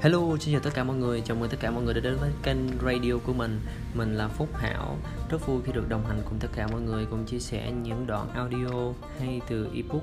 Hello, xin chào tất cả mọi người, chào mừng tất cả mọi người đã đến với kênh radio của mình. Mình là Phúc Hảo, rất vui khi được đồng hành cùng tất cả mọi người cùng chia sẻ những đoạn audio hay từ ebook.